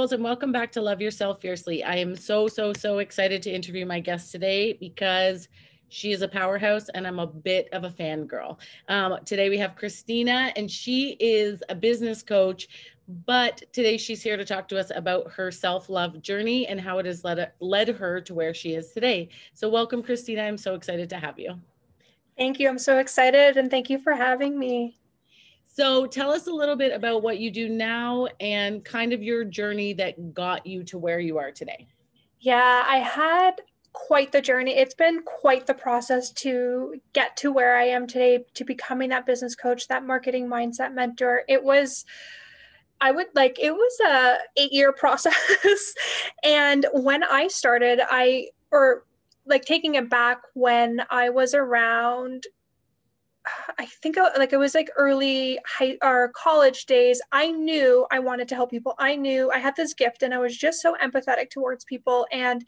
and welcome back to Love Yourself Fiercely. I am so, so, so excited to interview my guest today because she is a powerhouse and I'm a bit of a fangirl. Um, today we have Christina, and she is a business coach, but today she's here to talk to us about her self love journey and how it has led, led her to where she is today. So, welcome, Christina. I'm so excited to have you. Thank you. I'm so excited, and thank you for having me. So tell us a little bit about what you do now and kind of your journey that got you to where you are today. Yeah, I had quite the journey. It's been quite the process to get to where I am today, to becoming that business coach, that marketing mindset mentor. It was I would like it was a 8 year process and when I started I or like taking it back when I was around I think like it was like early high or college days. I knew I wanted to help people. I knew I had this gift and I was just so empathetic towards people. And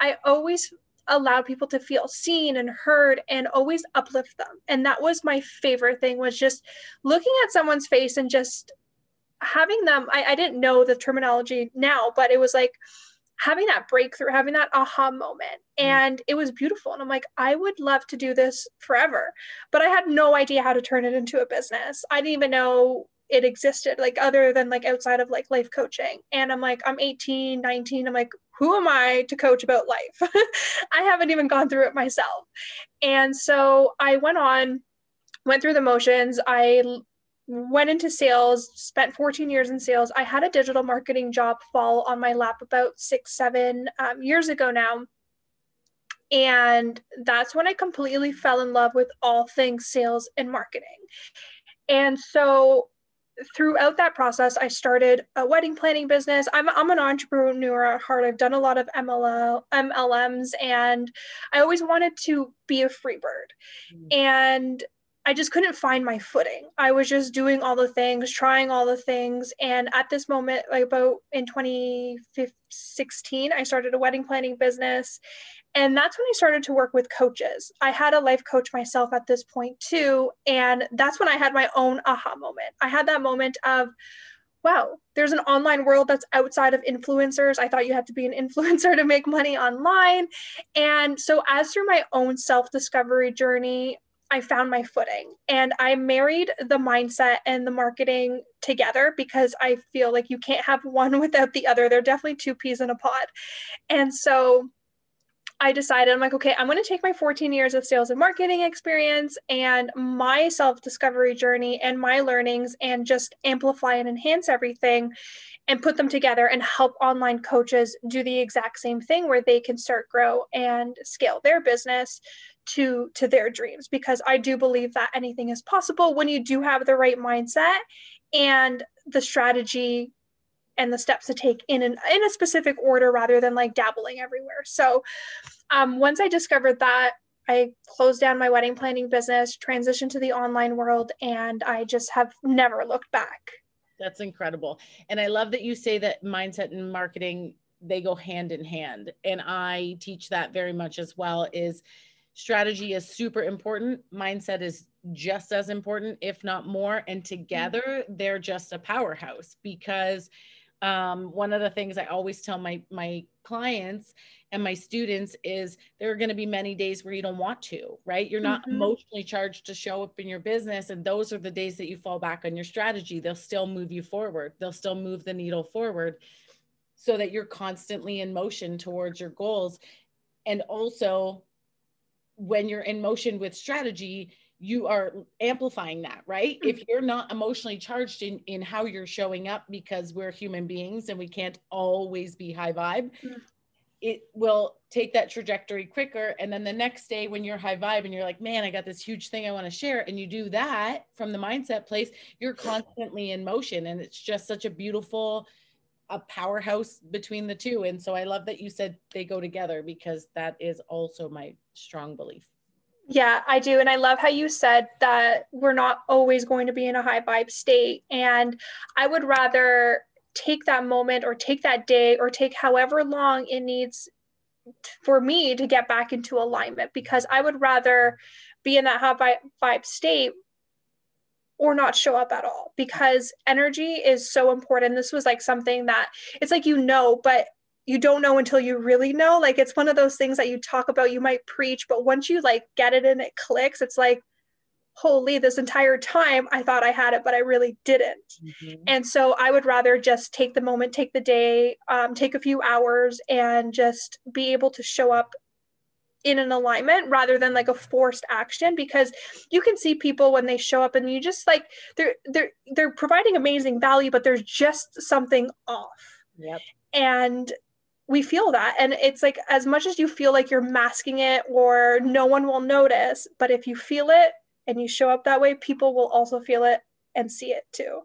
I always allowed people to feel seen and heard and always uplift them. And that was my favorite thing was just looking at someone's face and just having them. I, I didn't know the terminology now, but it was like, having that breakthrough, having that aha moment. Mm. And it was beautiful. And I'm like, I would love to do this forever. But I had no idea how to turn it into a business. I didn't even know it existed, like other than like outside of like life coaching. And I'm like, I'm 18, 19. I'm like, who am I to coach about life? I haven't even gone through it myself. And so I went on, went through the motions. I went into sales, spent 14 years in sales. I had a digital marketing job fall on my lap about six, seven um, years ago now. And that's when I completely fell in love with all things sales and marketing. And so throughout that process, I started a wedding planning business. I'm, I'm an entrepreneur at heart. I've done a lot of MLL, MLMs, and I always wanted to be a free bird. Mm. And I just couldn't find my footing. I was just doing all the things, trying all the things. And at this moment, like about in 2016, I started a wedding planning business. And that's when I started to work with coaches. I had a life coach myself at this point too. And that's when I had my own aha moment. I had that moment of, wow, there's an online world that's outside of influencers. I thought you had to be an influencer to make money online. And so, as through my own self discovery journey, I found my footing and I married the mindset and the marketing together because I feel like you can't have one without the other. They're definitely two peas in a pod. And so I decided, I'm like, okay, I'm going to take my 14 years of sales and marketing experience and my self discovery journey and my learnings and just amplify and enhance everything and put them together and help online coaches do the exact same thing where they can start grow and scale their business to to their dreams because i do believe that anything is possible when you do have the right mindset and the strategy and the steps to take in an in a specific order rather than like dabbling everywhere. So um, once i discovered that i closed down my wedding planning business transitioned to the online world and i just have never looked back. That's incredible. And i love that you say that mindset and marketing they go hand in hand. And i teach that very much as well is strategy is super important. Mindset is just as important if not more. And together they're just a powerhouse because um, one of the things i always tell my my clients and my students is there are going to be many days where you don't want to right? You're not mm-hmm. emotionally charged to show up in your business and those are the days that you fall back on your strategy. They'll still move you forward. They'll still move the needle forward so that you're constantly in motion towards your goals. And also when you're in motion with strategy you are amplifying that right mm-hmm. if you're not emotionally charged in in how you're showing up because we're human beings and we can't always be high vibe mm-hmm. it will take that trajectory quicker and then the next day when you're high vibe and you're like man i got this huge thing i want to share and you do that from the mindset place you're constantly in motion and it's just such a beautiful a powerhouse between the two. And so I love that you said they go together because that is also my strong belief. Yeah, I do. And I love how you said that we're not always going to be in a high vibe state. And I would rather take that moment or take that day or take however long it needs for me to get back into alignment because I would rather be in that high vibe state or not show up at all because energy is so important. This was like something that it's like you know, but you don't know until you really know. Like it's one of those things that you talk about, you might preach, but once you like get it and it clicks, it's like, holy, this entire time I thought I had it, but I really didn't. Mm-hmm. And so I would rather just take the moment, take the day, um, take a few hours, and just be able to show up in an alignment rather than like a forced action because you can see people when they show up and you just like they're they're they're providing amazing value but there's just something off. Yep. And we feel that. And it's like as much as you feel like you're masking it or no one will notice but if you feel it and you show up that way people will also feel it and see it too.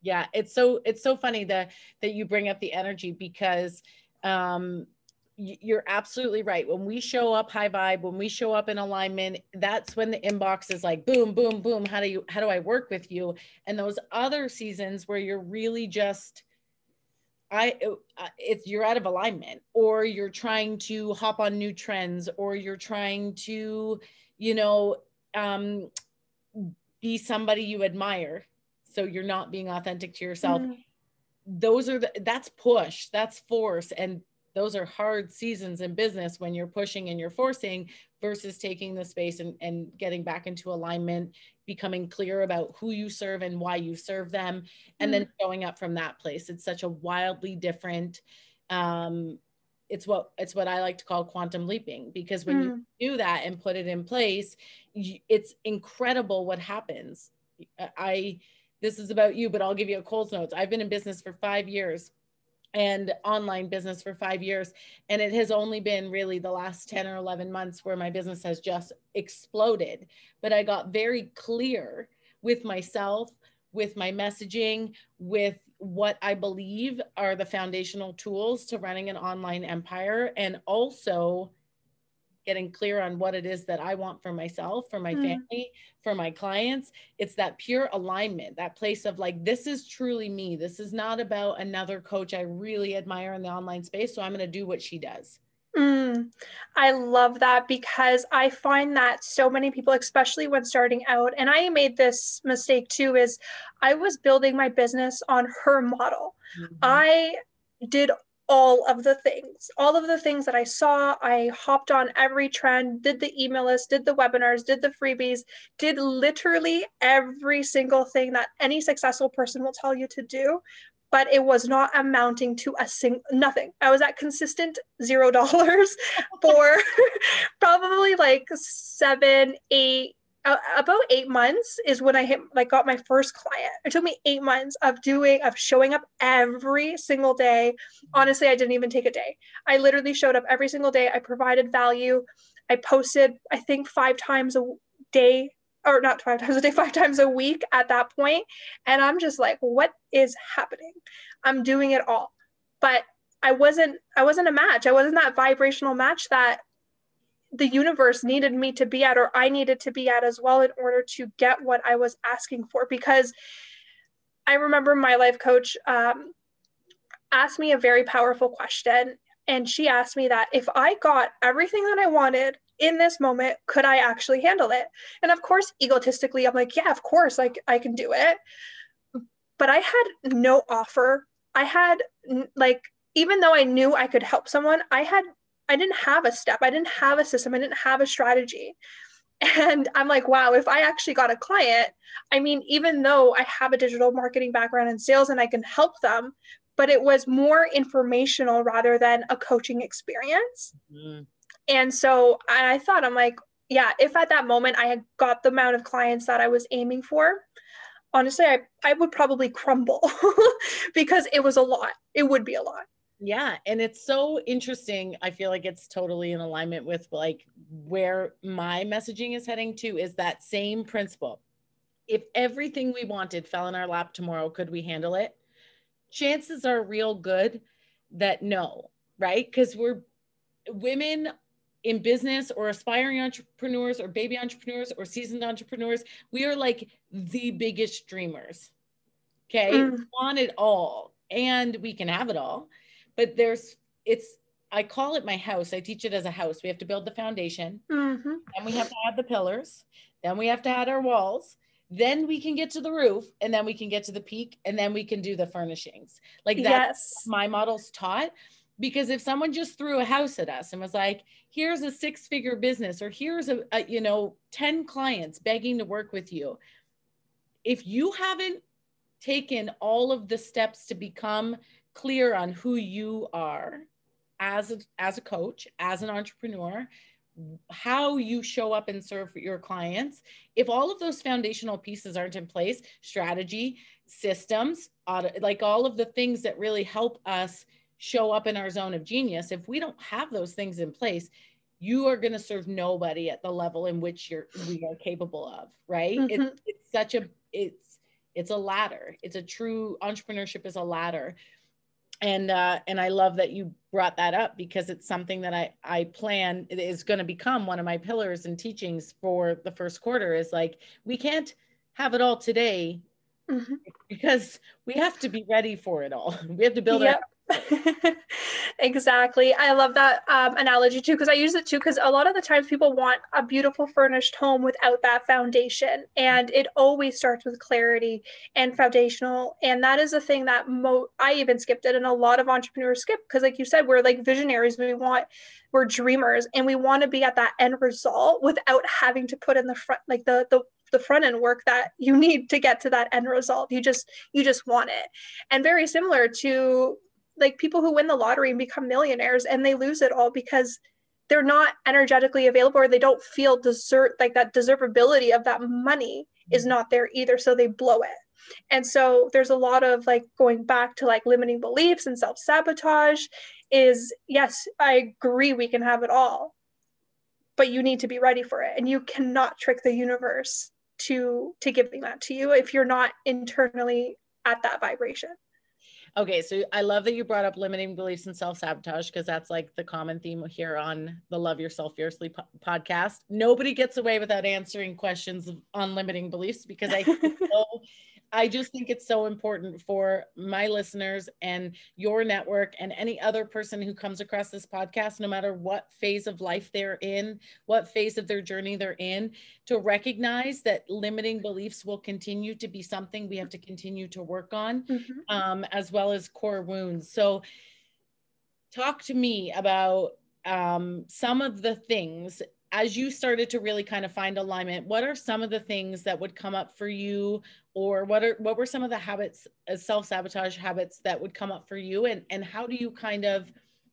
Yeah it's so it's so funny that that you bring up the energy because um you're absolutely right. When we show up high vibe, when we show up in alignment, that's when the inbox is like boom, boom, boom. How do you how do I work with you? And those other seasons where you're really just I it's you're out of alignment or you're trying to hop on new trends or you're trying to, you know, um be somebody you admire. So you're not being authentic to yourself. Mm-hmm. Those are the that's push, that's force and those are hard seasons in business when you're pushing and you're forcing versus taking the space and, and getting back into alignment becoming clear about who you serve and why you serve them and mm-hmm. then showing up from that place it's such a wildly different um, it's what it's what i like to call quantum leaping because when mm. you do that and put it in place it's incredible what happens i this is about you but i'll give you a cold notes i've been in business for five years and online business for five years. And it has only been really the last 10 or 11 months where my business has just exploded. But I got very clear with myself, with my messaging, with what I believe are the foundational tools to running an online empire, and also getting clear on what it is that I want for myself, for my mm. family, for my clients. It's that pure alignment, that place of like, this is truly me. This is not about another coach I really admire in the online space. So I'm going to do what she does. Mm, I love that because I find that so many people, especially when starting out, and I made this mistake too, is I was building my business on her model. Mm-hmm. I did all of the things, all of the things that I saw. I hopped on every trend, did the email list, did the webinars, did the freebies, did literally every single thing that any successful person will tell you to do. But it was not amounting to a single nothing. I was at consistent zero dollars for probably like seven, eight, uh, about eight months is when I hit like got my first client. It took me eight months of doing of showing up every single day. Honestly, I didn't even take a day. I literally showed up every single day. I provided value. I posted, I think, five times a day, or not five times a day, five times a week at that point. And I'm just like, what is happening? I'm doing it all. But I wasn't I wasn't a match. I wasn't that vibrational match that the universe needed me to be at or I needed to be at as well in order to get what I was asking for. Because I remember my life coach um, asked me a very powerful question. And she asked me that if I got everything that I wanted in this moment, could I actually handle it? And of course, egotistically, I'm like, yeah, of course, like I can do it. But I had no offer. I had like, even though I knew I could help someone, I had I didn't have a step, I didn't have a system, I didn't have a strategy. And I'm like, wow, if I actually got a client, I mean, even though I have a digital marketing background and sales and I can help them, but it was more informational rather than a coaching experience. Mm-hmm. And so I thought, I'm like, yeah, if at that moment I had got the amount of clients that I was aiming for, honestly, I, I would probably crumble because it was a lot. It would be a lot. Yeah. And it's so interesting. I feel like it's totally in alignment with like where my messaging is heading to is that same principle. If everything we wanted fell in our lap tomorrow, could we handle it? Chances are real good that no, right? Because we're women in business or aspiring entrepreneurs or baby entrepreneurs or seasoned entrepreneurs, we are like the biggest dreamers. Okay. Mm. We want it all and we can have it all but there's it's I call it my house. I teach it as a house. We have to build the foundation, mm-hmm. and we have to add the pillars. Then we have to add our walls. then we can get to the roof and then we can get to the peak and then we can do the furnishings like that's yes. my model's taught because if someone just threw a house at us and was like here's a six figure business or here's a, a, you know 10 clients begging to work with you if you haven't taken all of the steps to become clear on who you are as a, as a coach as an entrepreneur how you show up and serve your clients. If all of those foundational pieces aren't in place strategy systems like all of the things that really help us show up in our zone of genius if we don't have those things in place you are going to serve nobody at the level in which you're we are capable of right? Mm-hmm. it's, it's such a it's it's a ladder. It's a true entrepreneurship is a ladder and uh, and I love that you brought that up because it's something that I I plan it is going to become one of my pillars and teachings for the first quarter is like we can't have it all today mm-hmm. because we have to be ready for it all. We have to build yep. exactly. I love that um, analogy too, because I use it too, because a lot of the times people want a beautiful furnished home without that foundation. And it always starts with clarity and foundational. And that is a thing that mo- I even skipped it. And a lot of entrepreneurs skip because, like you said, we're like visionaries. We want, we're dreamers and we want to be at that end result without having to put in the front, like the, the, the front end work that you need to get to that end result you just you just want it and very similar to like people who win the lottery and become millionaires and they lose it all because they're not energetically available or they don't feel desert like that deservability of that money is mm-hmm. not there either so they blow it. And so there's a lot of like going back to like limiting beliefs and self-sabotage is yes i agree we can have it all but you need to be ready for it. And you cannot trick the universe to to giving that to you if you're not internally at that vibration Okay, so I love that you brought up limiting beliefs and self sabotage because that's like the common theme here on the Love Yourself Fiercely po- podcast. Nobody gets away without answering questions on limiting beliefs because I know I just think it's so important for my listeners and your network and any other person who comes across this podcast, no matter what phase of life they're in, what phase of their journey they're in, to recognize that limiting beliefs will continue to be something we have to continue to work on, mm-hmm. um, as well as core wounds. So, talk to me about um, some of the things as you started to really kind of find alignment what are some of the things that would come up for you? Or what are what were some of the habits uh, self-sabotage habits that would come up for you? And and how do you kind of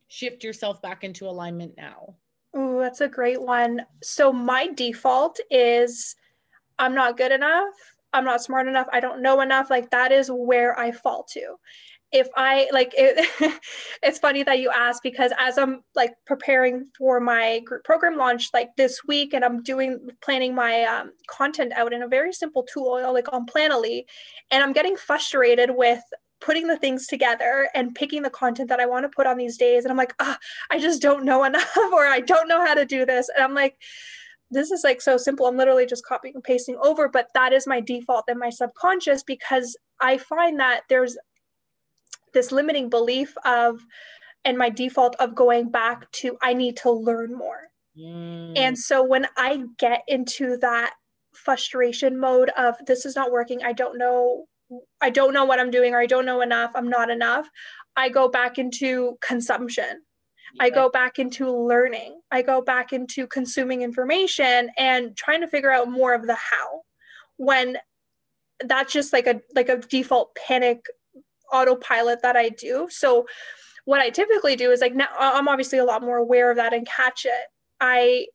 shift yourself back into alignment now? Oh that's a great one. So my default is i'm not good enough. I'm not smart enough. I don't know enough. Like that is where i fall to if I like it, it's funny that you asked because as I'm like preparing for my group program launch like this week and I'm doing planning my um, content out in a very simple tool like on Planoly and I'm getting frustrated with putting the things together and picking the content that I want to put on these days and I'm like, ah, I just don't know enough or I don't know how to do this and I'm like this is like so simple. I'm literally just copying and pasting over, but that is my default and my subconscious because I find that there's this limiting belief of and my default of going back to I need to learn more. Mm. And so when I get into that frustration mode of this is not working, I don't know I don't know what I'm doing or I don't know enough, I'm not enough, I go back into consumption. Yeah. I go back into learning. I go back into consuming information and trying to figure out more of the how. When that's just like a like a default panic autopilot that I do. So what I typically do is like now I'm obviously a lot more aware of that and catch it. I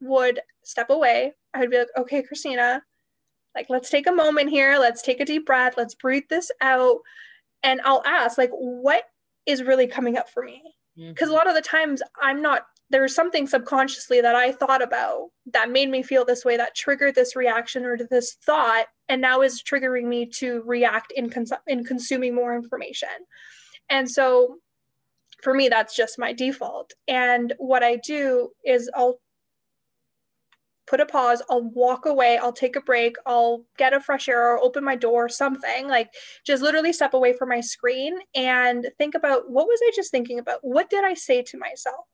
would step away. I would be like, okay, Christina, like let's take a moment here. Let's take a deep breath. Let's breathe this out. And I'll ask, like, what is really coming up for me? Because mm-hmm. a lot of the times I'm not there's something subconsciously that I thought about that made me feel this way, that triggered this reaction or this thought, and now is triggering me to react in, cons- in consuming more information. And so for me, that's just my default. And what I do is I'll put a pause, I'll walk away, I'll take a break, I'll get a fresh air or open my door, something like just literally step away from my screen and think about what was I just thinking about? What did I say to myself?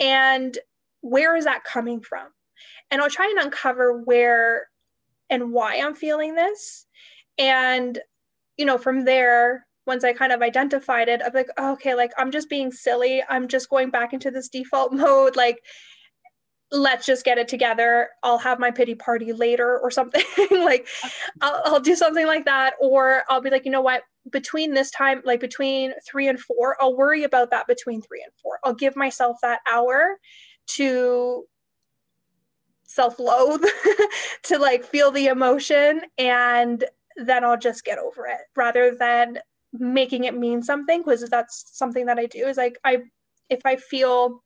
And where is that coming from and i'll try and uncover where and why I'm feeling this. And, you know, from there, once I kind of identified it, I'm like, oh, okay, like I'm just being silly. I'm just going back into this default mode. Like, let's just get it together. I'll have my pity party later or something. like, I'll, I'll do something like that. Or I'll be like, you know what? Between this time, like between three and four, I'll worry about that between three and four. I'll give myself that hour to self-loathe to like feel the emotion and then I'll just get over it rather than making it mean something because that's something that I do is like I if I feel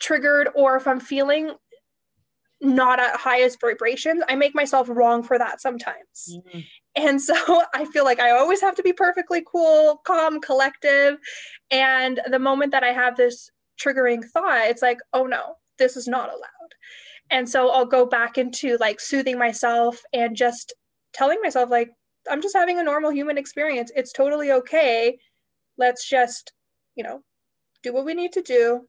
triggered or if I'm feeling not at highest vibrations, I make myself wrong for that sometimes. Mm-hmm. And so I feel like I always have to be perfectly cool, calm, collective. And the moment that I have this triggering thought, it's like, oh no, this is not allowed. And so I'll go back into like soothing myself and just telling myself, like, I'm just having a normal human experience. It's totally okay. Let's just, you know, do what we need to do.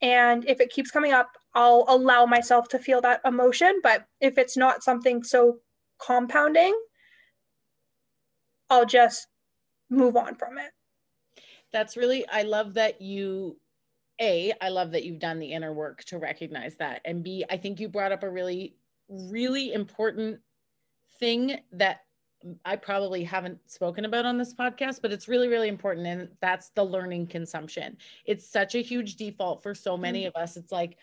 And if it keeps coming up, I'll allow myself to feel that emotion. But if it's not something so compounding, I'll just move on from it. That's really, I love that you a i love that you've done the inner work to recognize that and b i think you brought up a really really important thing that i probably haven't spoken about on this podcast but it's really really important and that's the learning consumption it's such a huge default for so many mm-hmm. of us it's like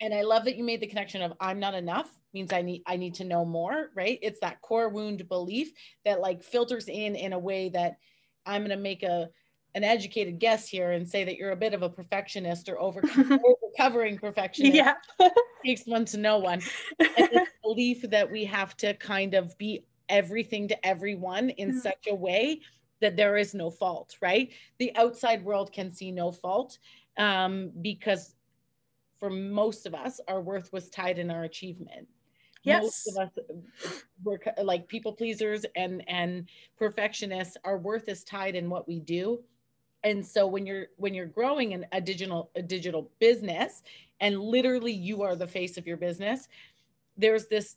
and i love that you made the connection of i'm not enough means i need i need to know more right it's that core wound belief that like filters in in a way that i'm going to make a an educated guess here and say that you're a bit of a perfectionist or over recovering perfectionist. Yeah. takes one to know one. And this belief that we have to kind of be everything to everyone in mm-hmm. such a way that there is no fault, right? The outside world can see no fault um, because for most of us, our worth was tied in our achievement. Yes. Most of us were like people pleasers and and perfectionists. Our worth is tied in what we do and so when you're when you're growing in a digital a digital business and literally you are the face of your business there's this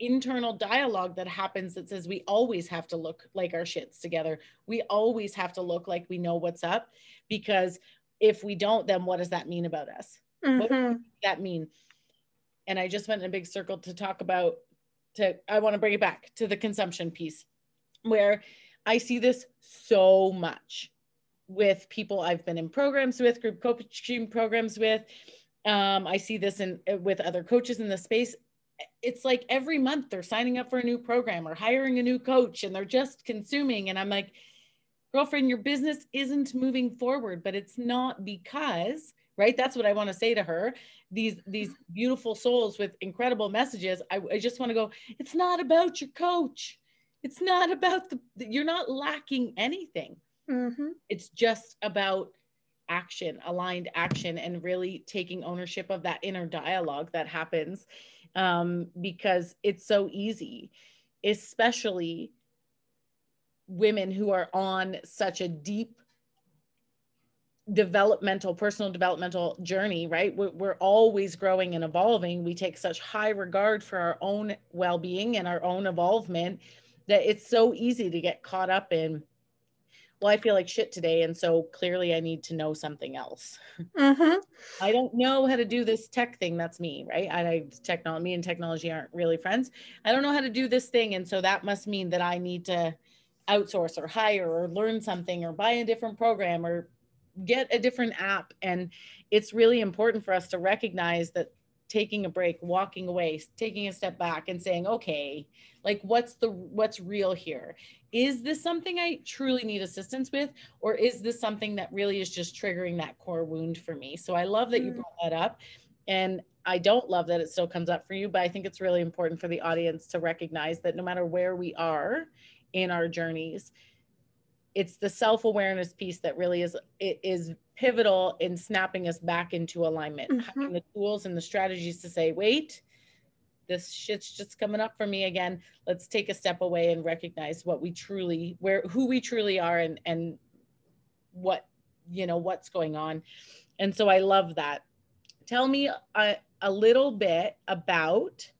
internal dialogue that happens that says we always have to look like our shits together we always have to look like we know what's up because if we don't then what does that mean about us mm-hmm. what does that mean and i just went in a big circle to talk about to i want to bring it back to the consumption piece where i see this so much with people I've been in programs with, group coaching programs with. Um, I see this in with other coaches in the space. It's like every month they're signing up for a new program or hiring a new coach and they're just consuming. And I'm like, girlfriend, your business isn't moving forward, but it's not because, right? That's what I want to say to her. These these beautiful souls with incredible messages. I, I just want to go, it's not about your coach. It's not about the you're not lacking anything Mm-hmm. It's just about action, aligned action, and really taking ownership of that inner dialogue that happens um, because it's so easy, especially women who are on such a deep developmental personal developmental journey right? We're, we're, always growing and evolving. We take such high regard for our own well-being and our own evolvement that it's so easy to get caught up in well, I feel like shit today. And so clearly I need to know something else. Mm-hmm. I don't know how to do this tech thing. That's me, right? I, I technology, me and technology aren't really friends. I don't know how to do this thing. And so that must mean that I need to outsource or hire or learn something or buy a different program or get a different app. And it's really important for us to recognize that taking a break walking away taking a step back and saying okay like what's the what's real here is this something i truly need assistance with or is this something that really is just triggering that core wound for me so i love that you mm. brought that up and i don't love that it still comes up for you but i think it's really important for the audience to recognize that no matter where we are in our journeys it's the self-awareness piece that really is it is pivotal in snapping us back into alignment mm-hmm. having the tools and the strategies to say wait this shit's just coming up for me again. Let's take a step away and recognize what we truly where who we truly are and and what you know what's going on. And so i love that. Tell me a, a little bit about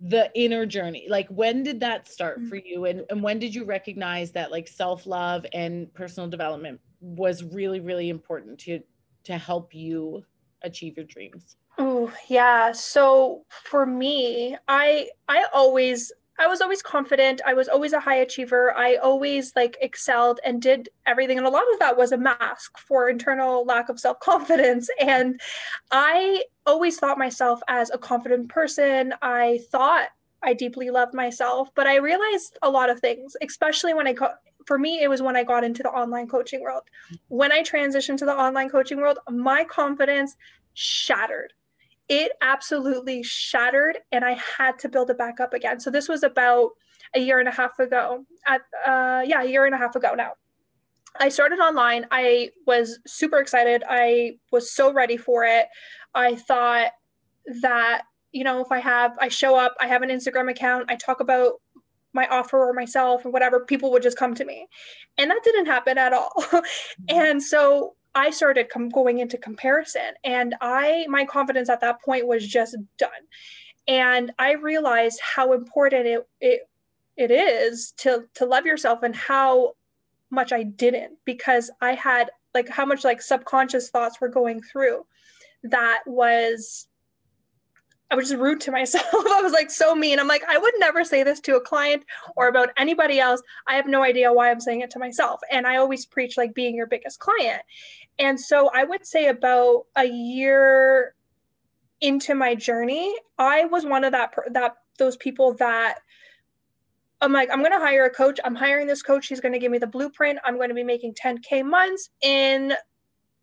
the inner journey like when did that start Mm-hmm. for you and, and when did you recognize that like self-love and personal development was really really important to to help you achieve your dreams Oh, yeah. So for me, I I always I was always confident. I was always a high achiever. I always like excelled and did everything and a lot of that was a mask for internal lack of self-confidence and I always thought myself as a confident person. I thought I deeply loved myself, but I realized a lot of things, especially when I got for me, it was when I got into the online coaching world. When I transitioned to the online coaching world, my confidence shattered it absolutely shattered and i had to build it back up again. So this was about a year and a half ago at uh, yeah a year and a half ago now. I started online. I was super excited. I was so ready for it. I thought that you know if i have i show up i have an instagram account i talk about my offer or myself or whatever people would just come to me. And that didn't happen at all. And so I started com- going into comparison and I my confidence at that point was just done. And I realized how important it it it is to to love yourself and how much I didn't because I had like how much like subconscious thoughts were going through that was I was just rude to myself. I was like so mean. I'm like, I would never say this to a client or about anybody else. I have no idea why I'm saying it to myself. And I always preach like being your biggest client. And so I would say about a year into my journey, I was one of that that those people that I'm like, I'm going to hire a coach. I'm hiring this coach. He's going to give me the blueprint. I'm going to be making 10k months in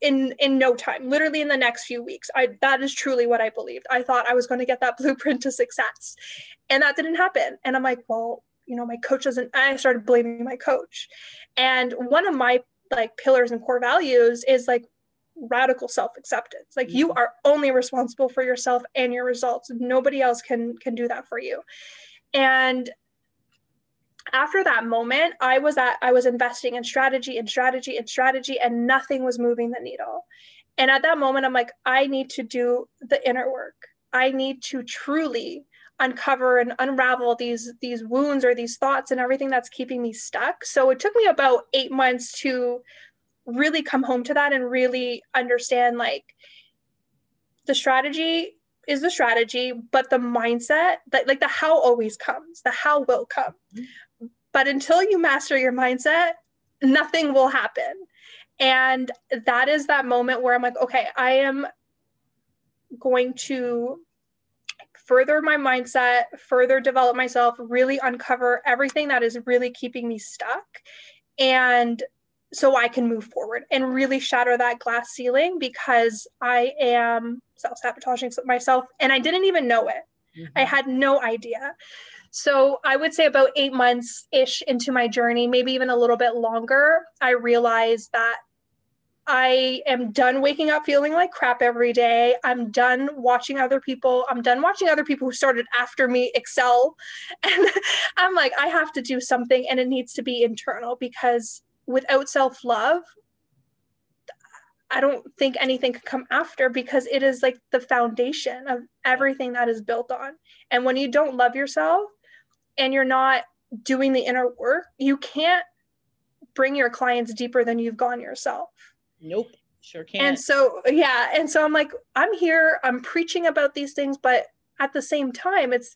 in in no time literally in the next few weeks i that is truly what i believed i thought i was going to get that blueprint to success and that didn't happen and i'm like well you know my coach doesn't i started blaming my coach and one of my like pillars and core values is like radical self-acceptance. Like you mm-hmm. are only responsible for yourself and your results. Nobody else can can do that for you. And after that moment i was at i was investing in strategy and strategy and strategy and nothing was moving the needle. And at that moment i'm like i need to do the inner work. I need to truly uncover and unravel these these wounds or these thoughts and everything that's keeping me stuck. So it took me about 8 months to really come home to that and really understand like the strategy is the strategy but the mindset that like the how always comes the how will come. Mm-hmm. But until you master your mindset nothing will happen. And that is that moment where i'm like okay i am going to further my mindset further develop myself really uncover everything that is really keeping me stuck and so I can move forward and really shatter that glass ceiling because I am self sabotaging myself and I didn't even know it. Mm-hmm. I had no idea. So I would say about eight months ish into my journey, maybe even a little bit longer, I realized that I am done waking up feeling like crap every day. I'm done watching other people. I'm done watching other people who started after me excel. And I'm like, I have to do something and it needs to be internal because without self love, I don't think anything could come after because it is like the foundation of everything that is built on. And when you don't love yourself and you're not doing the inner work, you can't bring your clients deeper than you've gone yourself. Nope, sure can't. And so, yeah. And so I'm like, I'm here, I'm preaching about these things, but at the same time, it's,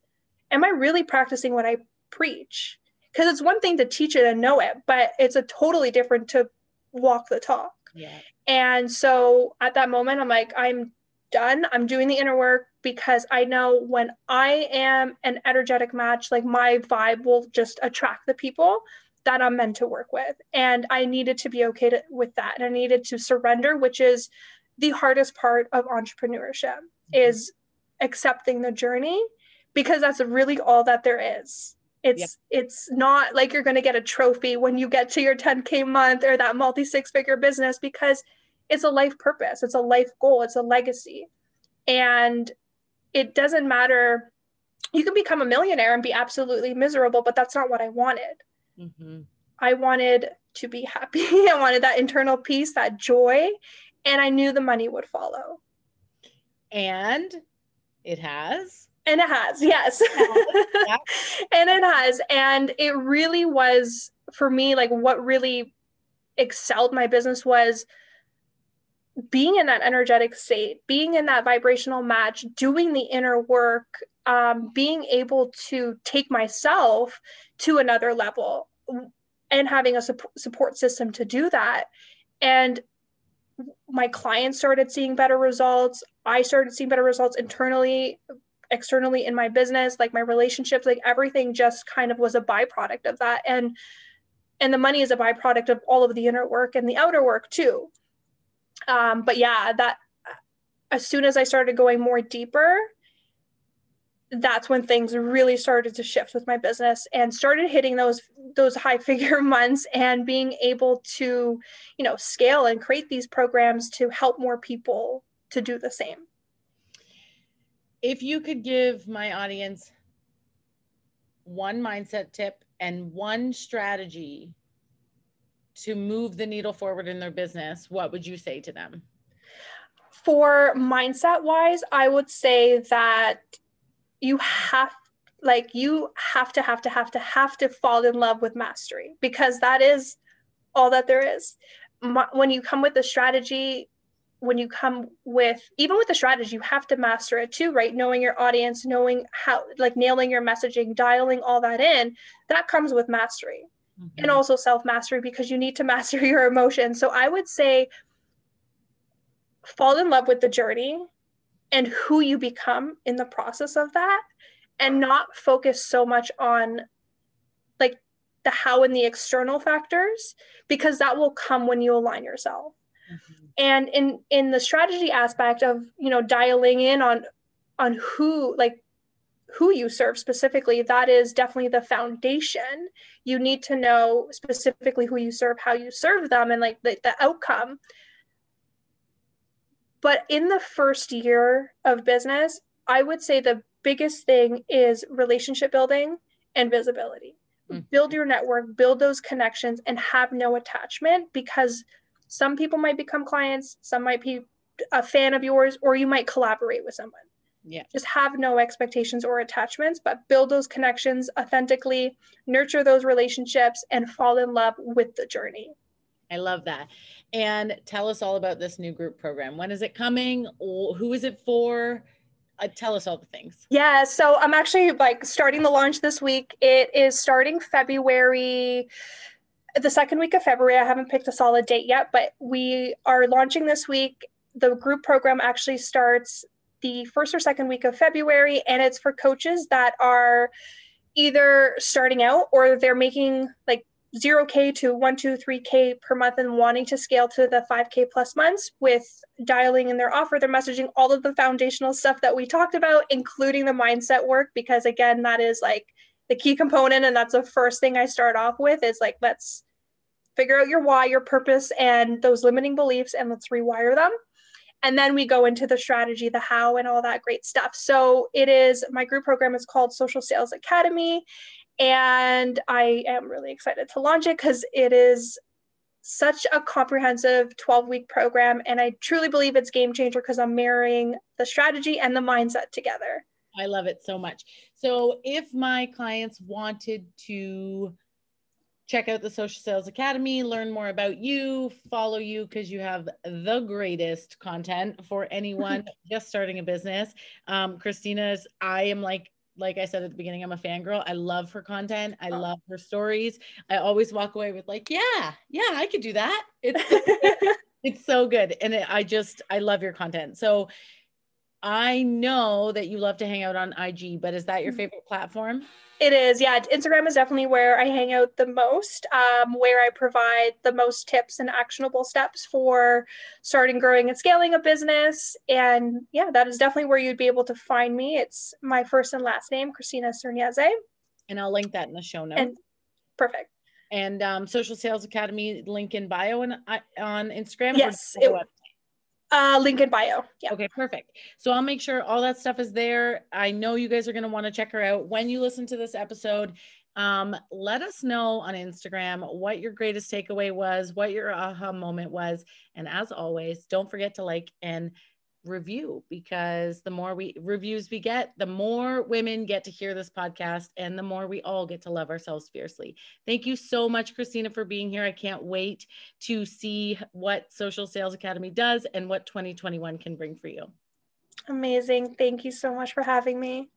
am I really practicing what I preach? because it's one thing to teach it and know it but it's a totally different to walk the talk yeah and so at that moment i'm like i'm done i'm doing the inner work because i know when i am an energetic match like my vibe will just attract the people that i'm meant to work with. And i needed to be okay to, with that. And i needed to surrender which is the hardest part of entrepreneurship mm-hmm. is accepting the journey because that's really all that there is. It's yep. it's not like you're going to get a trophy when you get to your 10k month or that multi six figure business because it's a life purpose. It's a life goal. It's a legacy. And it doesn't matter. You can become a millionaire and be absolutely miserable but that's not what i wanted mm-hmm. i wanted to be happy i wanted that internal peace that joy and i knew the money would follow and it has And it has, yes. Yeah. and it has. And it really was for me, like what really excelled my business was being in that energetic state, being in that vibrational match, doing the inner work, um, being able to take myself to another level and having a support system to do that. And my clients started seeing better results. I started seeing better results internally, externally in my business, like my relationships, like everything just kind of was a byproduct of that. And and the money is a byproduct of all of the inner work and the outer work too. Um, but yeah, that as soon as I started going more deeper, that's when things really started to shift with my business and started hitting those those high figure months and being able to you know scale and create these programs to help more people to do the same. If you could give my audience one mindset tip and one strategy to move the needle forward in their business what would you say to them? For mindset wise i would say that you have like you have to have to have to have to fall in love with mastery because that is all that there is. When you come with a strategy when you come with even with the strategy you have to master it too right? Knowing your audience knowing how like nailing your messaging dialing all that in that comes with mastery mm-hmm. and also self mastery because you need to master your emotions. So i would say fall in love with the journey and who you become in the process of that and not focus so much on like the how and the external factors because that will come when you align yourself. Mm-hmm. and in in the strategy aspect of you know dialing in on on who like who you serve specifically that is definitely the foundation. You need to know specifically who you serve how you serve them and like the, the outcome but in the first year of business, I would say the biggest thing is relationship building and visibility. Mm-hmm. Build your network, build those connections, and have no attachment because some people might become clients, some might be a fan of yours, or you might collaborate with someone. Yeah. Just have no expectations or attachments, but build those connections authentically, nurture those relationships, and fall in love with the journey. I love that. And tell us all about this new group program. When is it coming? Who is it for? Uh, tell us all the things. Yeah, so I'm actually like starting the launch this week. It is starting February, the second week of February. I haven't picked a solid date yet, but we are launching this week. The group program actually starts the first or second week of February, and it's for coaches that are either starting out or they're making like 0k to 1 2 3k per month and wanting to scale to the 5k plus months with dialing in their offer their messaging all of the foundational stuff that we talked about including the mindset work because again that is like the key component and that's the first thing i start off with is like let's figure out your why your purpose and those limiting beliefs and let's rewire them. And then we go into the strategy the how and all that great stuff. So it is my group program is called social sales academy and I am really excited to launch it because it is such a comprehensive 12 week program. And I truly believe it's game changer because I'm marrying the strategy and the mindset together. I love it so much. So, if my clients wanted to check out the Social Sales Academy, learn more about you, follow you because you have the greatest content for anyone just starting a business. Um, Christina's, I am like like I said at the beginning, I'm a fangirl. I love her content. I oh. love her stories. I always walk away with like, yeah, yeah, I could do that. It's it's so good, and it, I just I love your content. So I know that you love to hang out on IG, but is that your mm-hmm. favorite platform? It is, yeah. Instagram is definitely where I hang out the most, um, where I provide the most tips and actionable steps for starting, growing, and scaling a business. And yeah, that is definitely where you'd be able to find me. It's my first and last name, Christina Cernyaze. And I'll link that in the show notes. And, perfect. And um, Social Sales Academy link in bio on, on Instagram. Yes, it, uh, link in bio. Yeah. Okay, perfect. So I'll make sure all that stuff is there. I know you guys are going to want to check her out when you listen to this episode. Um, let us know on Instagram what your greatest takeaway was, what your aha moment was. And as always, don't forget to like and review because the more we reviews we get, the more women get to hear this podcast and the more we all get to love ourselves fiercely. Thank you so much, Christina, for being here. I can't wait to see what Social Sales Academy does and what 2021 can bring for you. Amazing. Thank you so much for having me.